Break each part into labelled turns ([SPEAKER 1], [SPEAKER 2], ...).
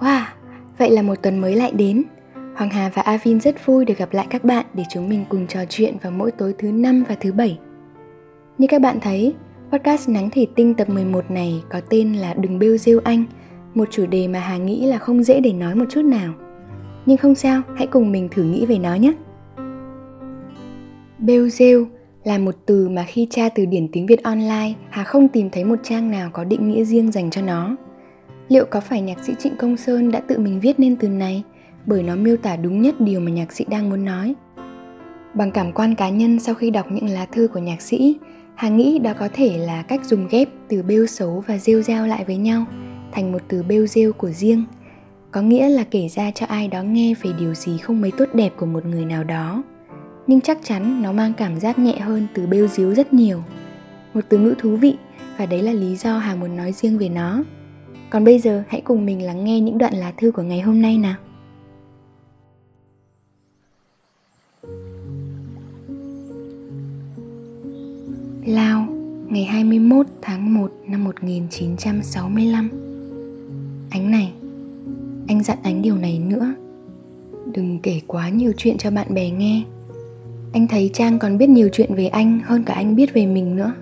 [SPEAKER 1] Wow, vậy là một tuần mới lại đến. Hoàng Hà và Avin rất vui được gặp lại các bạn để chúng mình cùng trò chuyện vào mỗi tối thứ năm và thứ bảy. Như các bạn thấy, podcast Nắng Thủy Tinh tập 11 này có tên là Đừng bêu rêu anh, một chủ đề mà Hà nghĩ là không dễ để nói một chút nào. Nhưng không sao, hãy cùng mình thử nghĩ về nó nhé. Bêu rêu là một từ mà khi tra từ điển tiếng Việt online, Hà không tìm thấy một trang nào có định nghĩa riêng dành cho nó. Liệu có phải nhạc sĩ Trịnh Công Sơn đã tự mình viết nên từ này bởi nó miêu tả đúng nhất điều mà nhạc sĩ đang muốn nói? Bằng cảm quan cá nhân sau khi đọc những lá thư của nhạc sĩ, Hà nghĩ đó có thể là cách dùng ghép từ bêu xấu và rêu rao lại với nhau thành một từ bêu rêu của riêng. Có nghĩa là kể ra cho ai đó nghe về điều gì không mấy tốt đẹp của một người nào đó. Nhưng chắc chắn nó mang cảm giác nhẹ hơn từ bêu díu rất nhiều. Một từ ngữ thú vị và đấy là lý do Hà muốn nói riêng về nó. Còn bây giờ hãy cùng mình lắng nghe những đoạn lá thư của ngày hôm nay nào. Lao, ngày 21 tháng 1 năm 1965 Ánh này, anh dặn ánh điều này nữa. Đừng kể quá nhiều chuyện cho bạn bè nghe. Anh thấy Trang còn biết nhiều chuyện về anh hơn cả anh biết về mình nữa.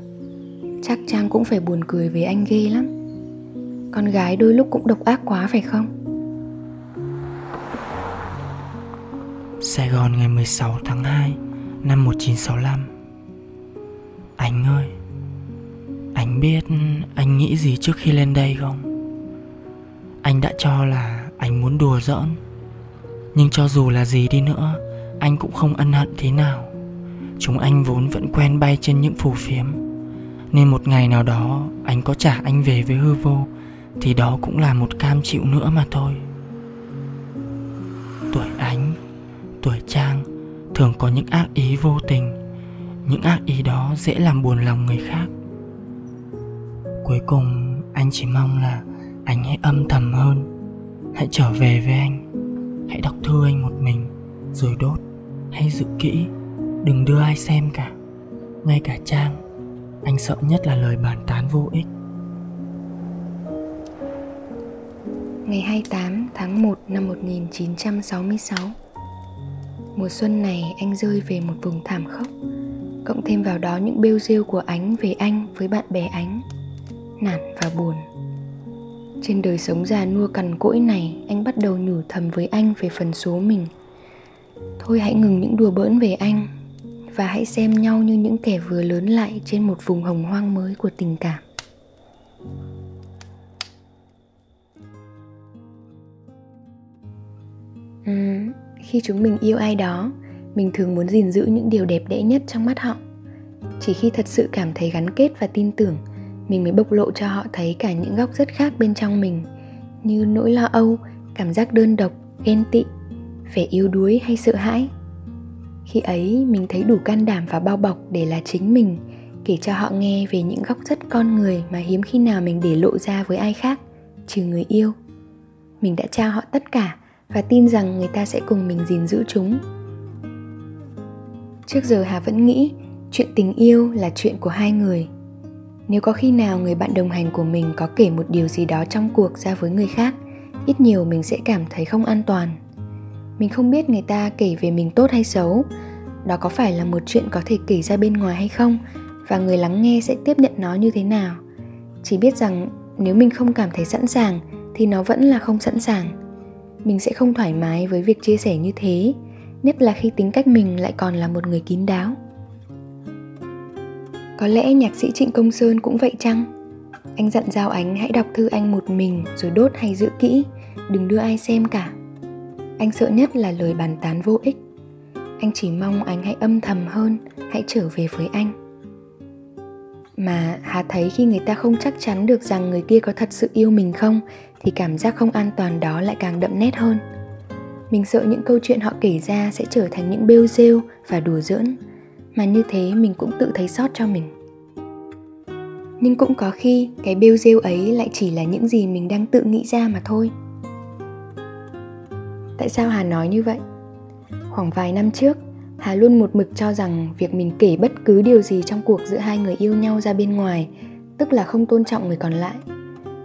[SPEAKER 1] Chắc Trang cũng phải buồn cười về anh ghê lắm. Con gái đôi lúc cũng độc ác quá phải không?
[SPEAKER 2] Sài Gòn ngày 16 tháng 2 năm 1965 anh ơi, Anh biết anh nghĩ gì trước khi lên đây không? Anh đã cho là anh muốn đùa giỡn, Nhưng cho dù là gì đi nữa, Anh cũng không ân hận thế nào Chúng anh vốn vẫn quen bay trên những phù phiếm, Nên một ngày nào đó Anh có trả anh về với hư vô thì đó cũng là một cam chịu nữa mà thôi. Tuổi ánh, Tuổi trang Thường có những ác ý vô tình. Những ác ý đó dễ làm buồn lòng người khác. Cuối cùng, anh chỉ mong là anh hãy âm thầm hơn. Hãy trở về với anh. Hãy đọc thư anh một mình, rồi đốt. Hãy giữ kỹ, đừng đưa ai xem cả. Ngay cả trang, anh sợ nhất là lời bàn tán vô ích.
[SPEAKER 1] Ngày 28 tháng 1 năm 1966 Mùa xuân này anh rơi về một vùng thảm khốc, cộng thêm vào đó những bêu rêu của ánh về anh với bạn bè ánh, nản và buồn. Trên đời sống già nua cằn cỗi này, anh bắt đầu nhủ thầm với anh về phần số mình. Thôi hãy ngừng những đùa bỡn về anh và hãy xem nhau như những kẻ vừa lớn lại trên một vùng hồng hoang mới của tình cảm. Uhm, khi chúng mình yêu ai đó mình thường muốn gìn giữ những điều đẹp đẽ nhất trong mắt họ. Chỉ khi thật sự cảm thấy gắn kết và tin tưởng mình mới bộc lộ cho họ thấy cả những góc rất khác bên trong mình như nỗi lo âu cảm giác đơn độc ghen tị vẻ yếu đuối hay sợ hãi. Khi ấy mình thấy đủ can đảm và bao bọc để là chính mình kể cho họ nghe về những góc rất con người mà hiếm khi nào mình để lộ ra với ai khác trừ người yêu. Mình đã trao họ tất cả và tin rằng người ta sẽ cùng mình gìn giữ chúng. Trước giờ hà vẫn nghĩ, chuyện tình yêu là chuyện của hai người. Nếu có khi nào người bạn đồng hành của mình có kể một điều gì đó trong cuộc ra với người khác, ít nhiều mình sẽ cảm thấy không an toàn. Mình không biết người ta kể về mình tốt hay xấu, đó có phải là một chuyện có thể kể ra bên ngoài hay không, và người lắng nghe sẽ tiếp nhận nó như thế nào. Chỉ biết rằng nếu mình không cảm thấy sẵn sàng, thì nó vẫn là không sẵn sàng mình sẽ không thoải mái với việc chia sẻ như thế, nhất là khi tính cách mình lại còn là một người kín đáo. Có lẽ nhạc sĩ trịnh công sơn cũng vậy chăng? Anh dặn giao ánh, hãy đọc thư anh một mình, rồi đốt hay giữ kỹ, đừng đưa ai xem cả. Anh sợ nhất là lời bàn tán vô ích. Anh chỉ mong anh hãy âm thầm hơn, hãy trở về với anh. Mà hà thấy khi người ta không chắc chắn được rằng người kia có thật sự yêu mình không thì cảm giác không an toàn đó lại càng đậm nét hơn. Mình sợ những câu chuyện họ kể ra sẽ trở thành những bêu rêu và đùa giỡn, mà như thế mình cũng tự thấy sót cho mình. Nhưng cũng có khi cái bêu rêu ấy lại chỉ là những gì mình đang tự nghĩ ra mà thôi. Tại sao hà nói như vậy? Khoảng vài năm trước, hà luôn một mực cho rằng việc mình kể bất cứ điều gì trong cuộc giữa hai người yêu nhau ra bên ngoài, tức là không tôn trọng người còn lại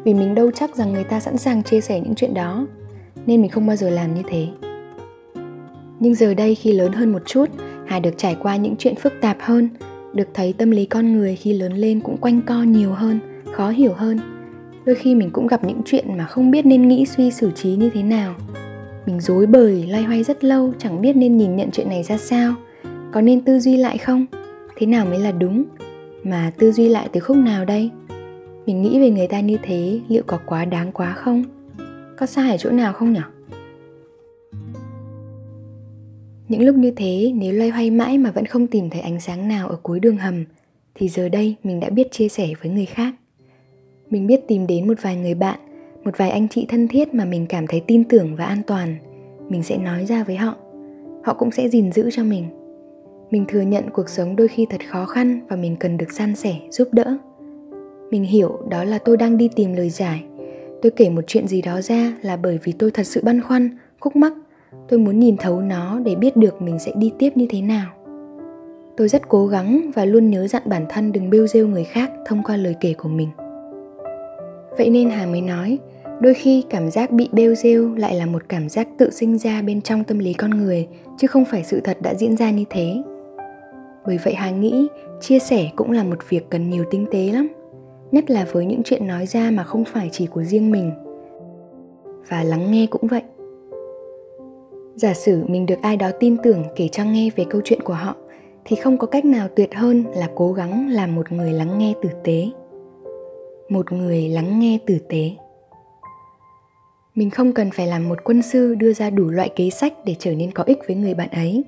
[SPEAKER 1] vì mình đâu chắc rằng người ta sẵn sàng chia sẻ những chuyện đó, nên mình không bao giờ làm như thế. Nhưng giờ đây khi lớn hơn một chút, hà được trải qua những chuyện phức tạp hơn, được thấy tâm lý con người khi lớn lên cũng quanh co nhiều hơn, khó hiểu hơn. Đôi khi mình cũng gặp những chuyện mà không biết nên nghĩ, suy, xử trí như thế nào. Mình dối bời, loay hoay rất lâu, chẳng biết nên nhìn nhận chuyện này ra sao. Có nên tư duy lại không? Thế nào mới là đúng? Mà tư duy lại từ khúc nào đây? Mình nghĩ về người ta như thế, liệu có quá đáng quá không? Có sai ở chỗ nào không nhỉ? Những lúc như thế, nếu loay hoay mãi mà vẫn không tìm thấy ánh sáng nào ở cuối đường hầm, thì giờ đây mình đã biết chia sẻ với người khác. Mình biết tìm đến một vài người bạn, một vài anh chị thân thiết mà mình cảm thấy tin tưởng và an toàn. Mình sẽ nói ra với họ. Họ cũng sẽ gìn giữ cho mình. Mình thừa nhận cuộc sống đôi khi thật khó khăn và mình cần được san sẻ, giúp đỡ mình hiểu đó là tôi đang đi tìm lời giải. Tôi kể một chuyện gì đó ra là bởi vì tôi thật sự băn khoăn, khúc mắc. Tôi muốn nhìn thấu nó để biết được mình sẽ đi tiếp như thế nào. Tôi rất cố gắng và luôn nhớ dặn bản thân đừng bêu rêu người khác thông qua lời kể của mình. Vậy nên hà mới nói, đôi khi cảm giác bị bêu rêu lại là một cảm giác tự sinh ra bên trong tâm lý con người, chứ không phải sự thật đã diễn ra như thế. Bởi vậy hà nghĩ, chia sẻ cũng là một việc cần nhiều tinh tế lắm nhất là với những chuyện nói ra mà không phải chỉ của riêng mình. Và lắng nghe cũng vậy. Giả sử mình được ai đó tin tưởng kể cho nghe về câu chuyện của họ, thì không có cách nào tuyệt hơn là cố gắng làm một người lắng nghe tử tế. Một người lắng nghe tử tế. Mình không cần phải làm một quân sư đưa ra đủ loại kế sách để trở nên có ích với người bạn ấy.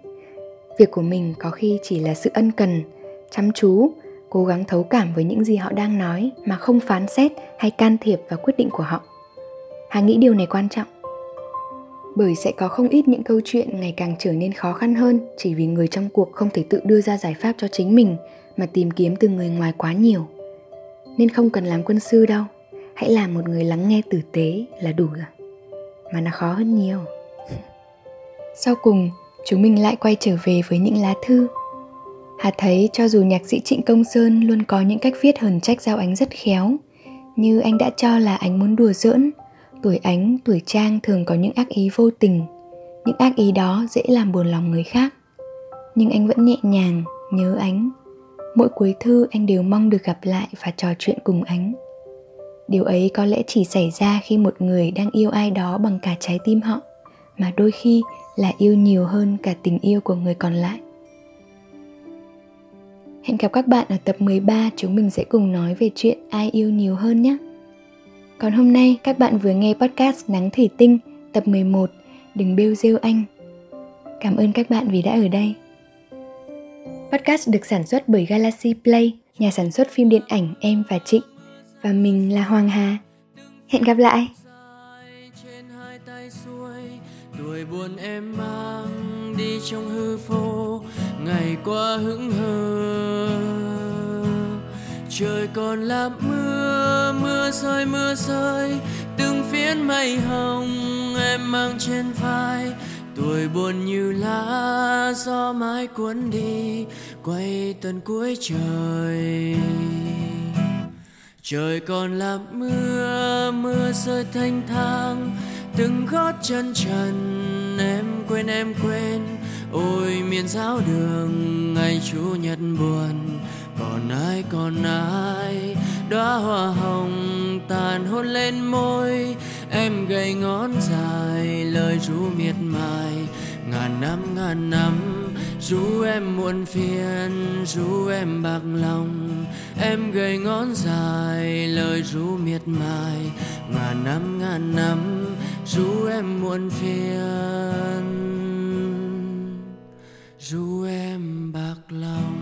[SPEAKER 1] Việc của mình có khi chỉ là sự ân cần, chăm chú cố gắng thấu cảm với những gì họ đang nói mà không phán xét hay can thiệp vào quyết định của họ. Hà nghĩ điều này quan trọng. Bởi sẽ có không ít những câu chuyện ngày càng trở nên khó khăn hơn chỉ vì người trong cuộc không thể tự đưa ra giải pháp cho chính mình mà tìm kiếm từ người ngoài quá nhiều. Nên không cần làm quân sư đâu. Hãy làm một người lắng nghe tử tế là đủ rồi. Mà nó khó hơn nhiều. Sau cùng, chúng mình lại quay trở về với những lá thư. Hà thấy cho dù nhạc sĩ Trịnh Công Sơn luôn có những cách viết hờn trách giao ánh rất khéo, như anh đã cho là anh muốn đùa giỡn, tuổi ánh, tuổi trang thường có những ác ý vô tình, những ác ý đó dễ làm buồn lòng người khác. Nhưng anh vẫn nhẹ nhàng, nhớ ánh. Mỗi cuối thư anh đều mong được gặp lại và trò chuyện cùng ánh. Điều ấy có lẽ chỉ xảy ra khi một người đang yêu ai đó bằng cả trái tim họ, mà đôi khi là yêu nhiều hơn cả tình yêu của người còn lại. Hẹn gặp các bạn ở tập 13 chúng mình sẽ cùng nói về chuyện ai yêu nhiều hơn nhé. Còn hôm nay các bạn vừa nghe podcast Nắng Thủy Tinh tập 11 Đừng bêu rêu anh. Cảm ơn các bạn vì đã ở đây. Podcast được sản xuất bởi Galaxy Play, nhà sản xuất phim điện ảnh Em và Trịnh. Và mình là Hoàng Hà. Hẹn gặp lại. Tuổi buồn em mang đi trong hư vô ngày qua hững hờ. Trời còn làm mưa mưa rơi mưa rơi, từng phiến mây hồng em mang trên vai. Tuổi buồn như lá, gió mãi cuốn đi, quay tận cuối trời. Trời còn là mưa mưa rơi thanh thang, từng gót chân trần, em quên em quên ôi, miền giáo đường, ngày chủ nhật buồn. Còn ai còn ai, đóa hoa hồng tàn hôn lên môi. Em gầy ngón dài, lời ru miệt mài. Ngàn năm ngàn năm ru em muộn phiền ru em bạc lòng. Em gầy ngón dài, lời ru miệt mài. Ngàn năm ngàn năm ru em muộn phiền ru em bạc lòng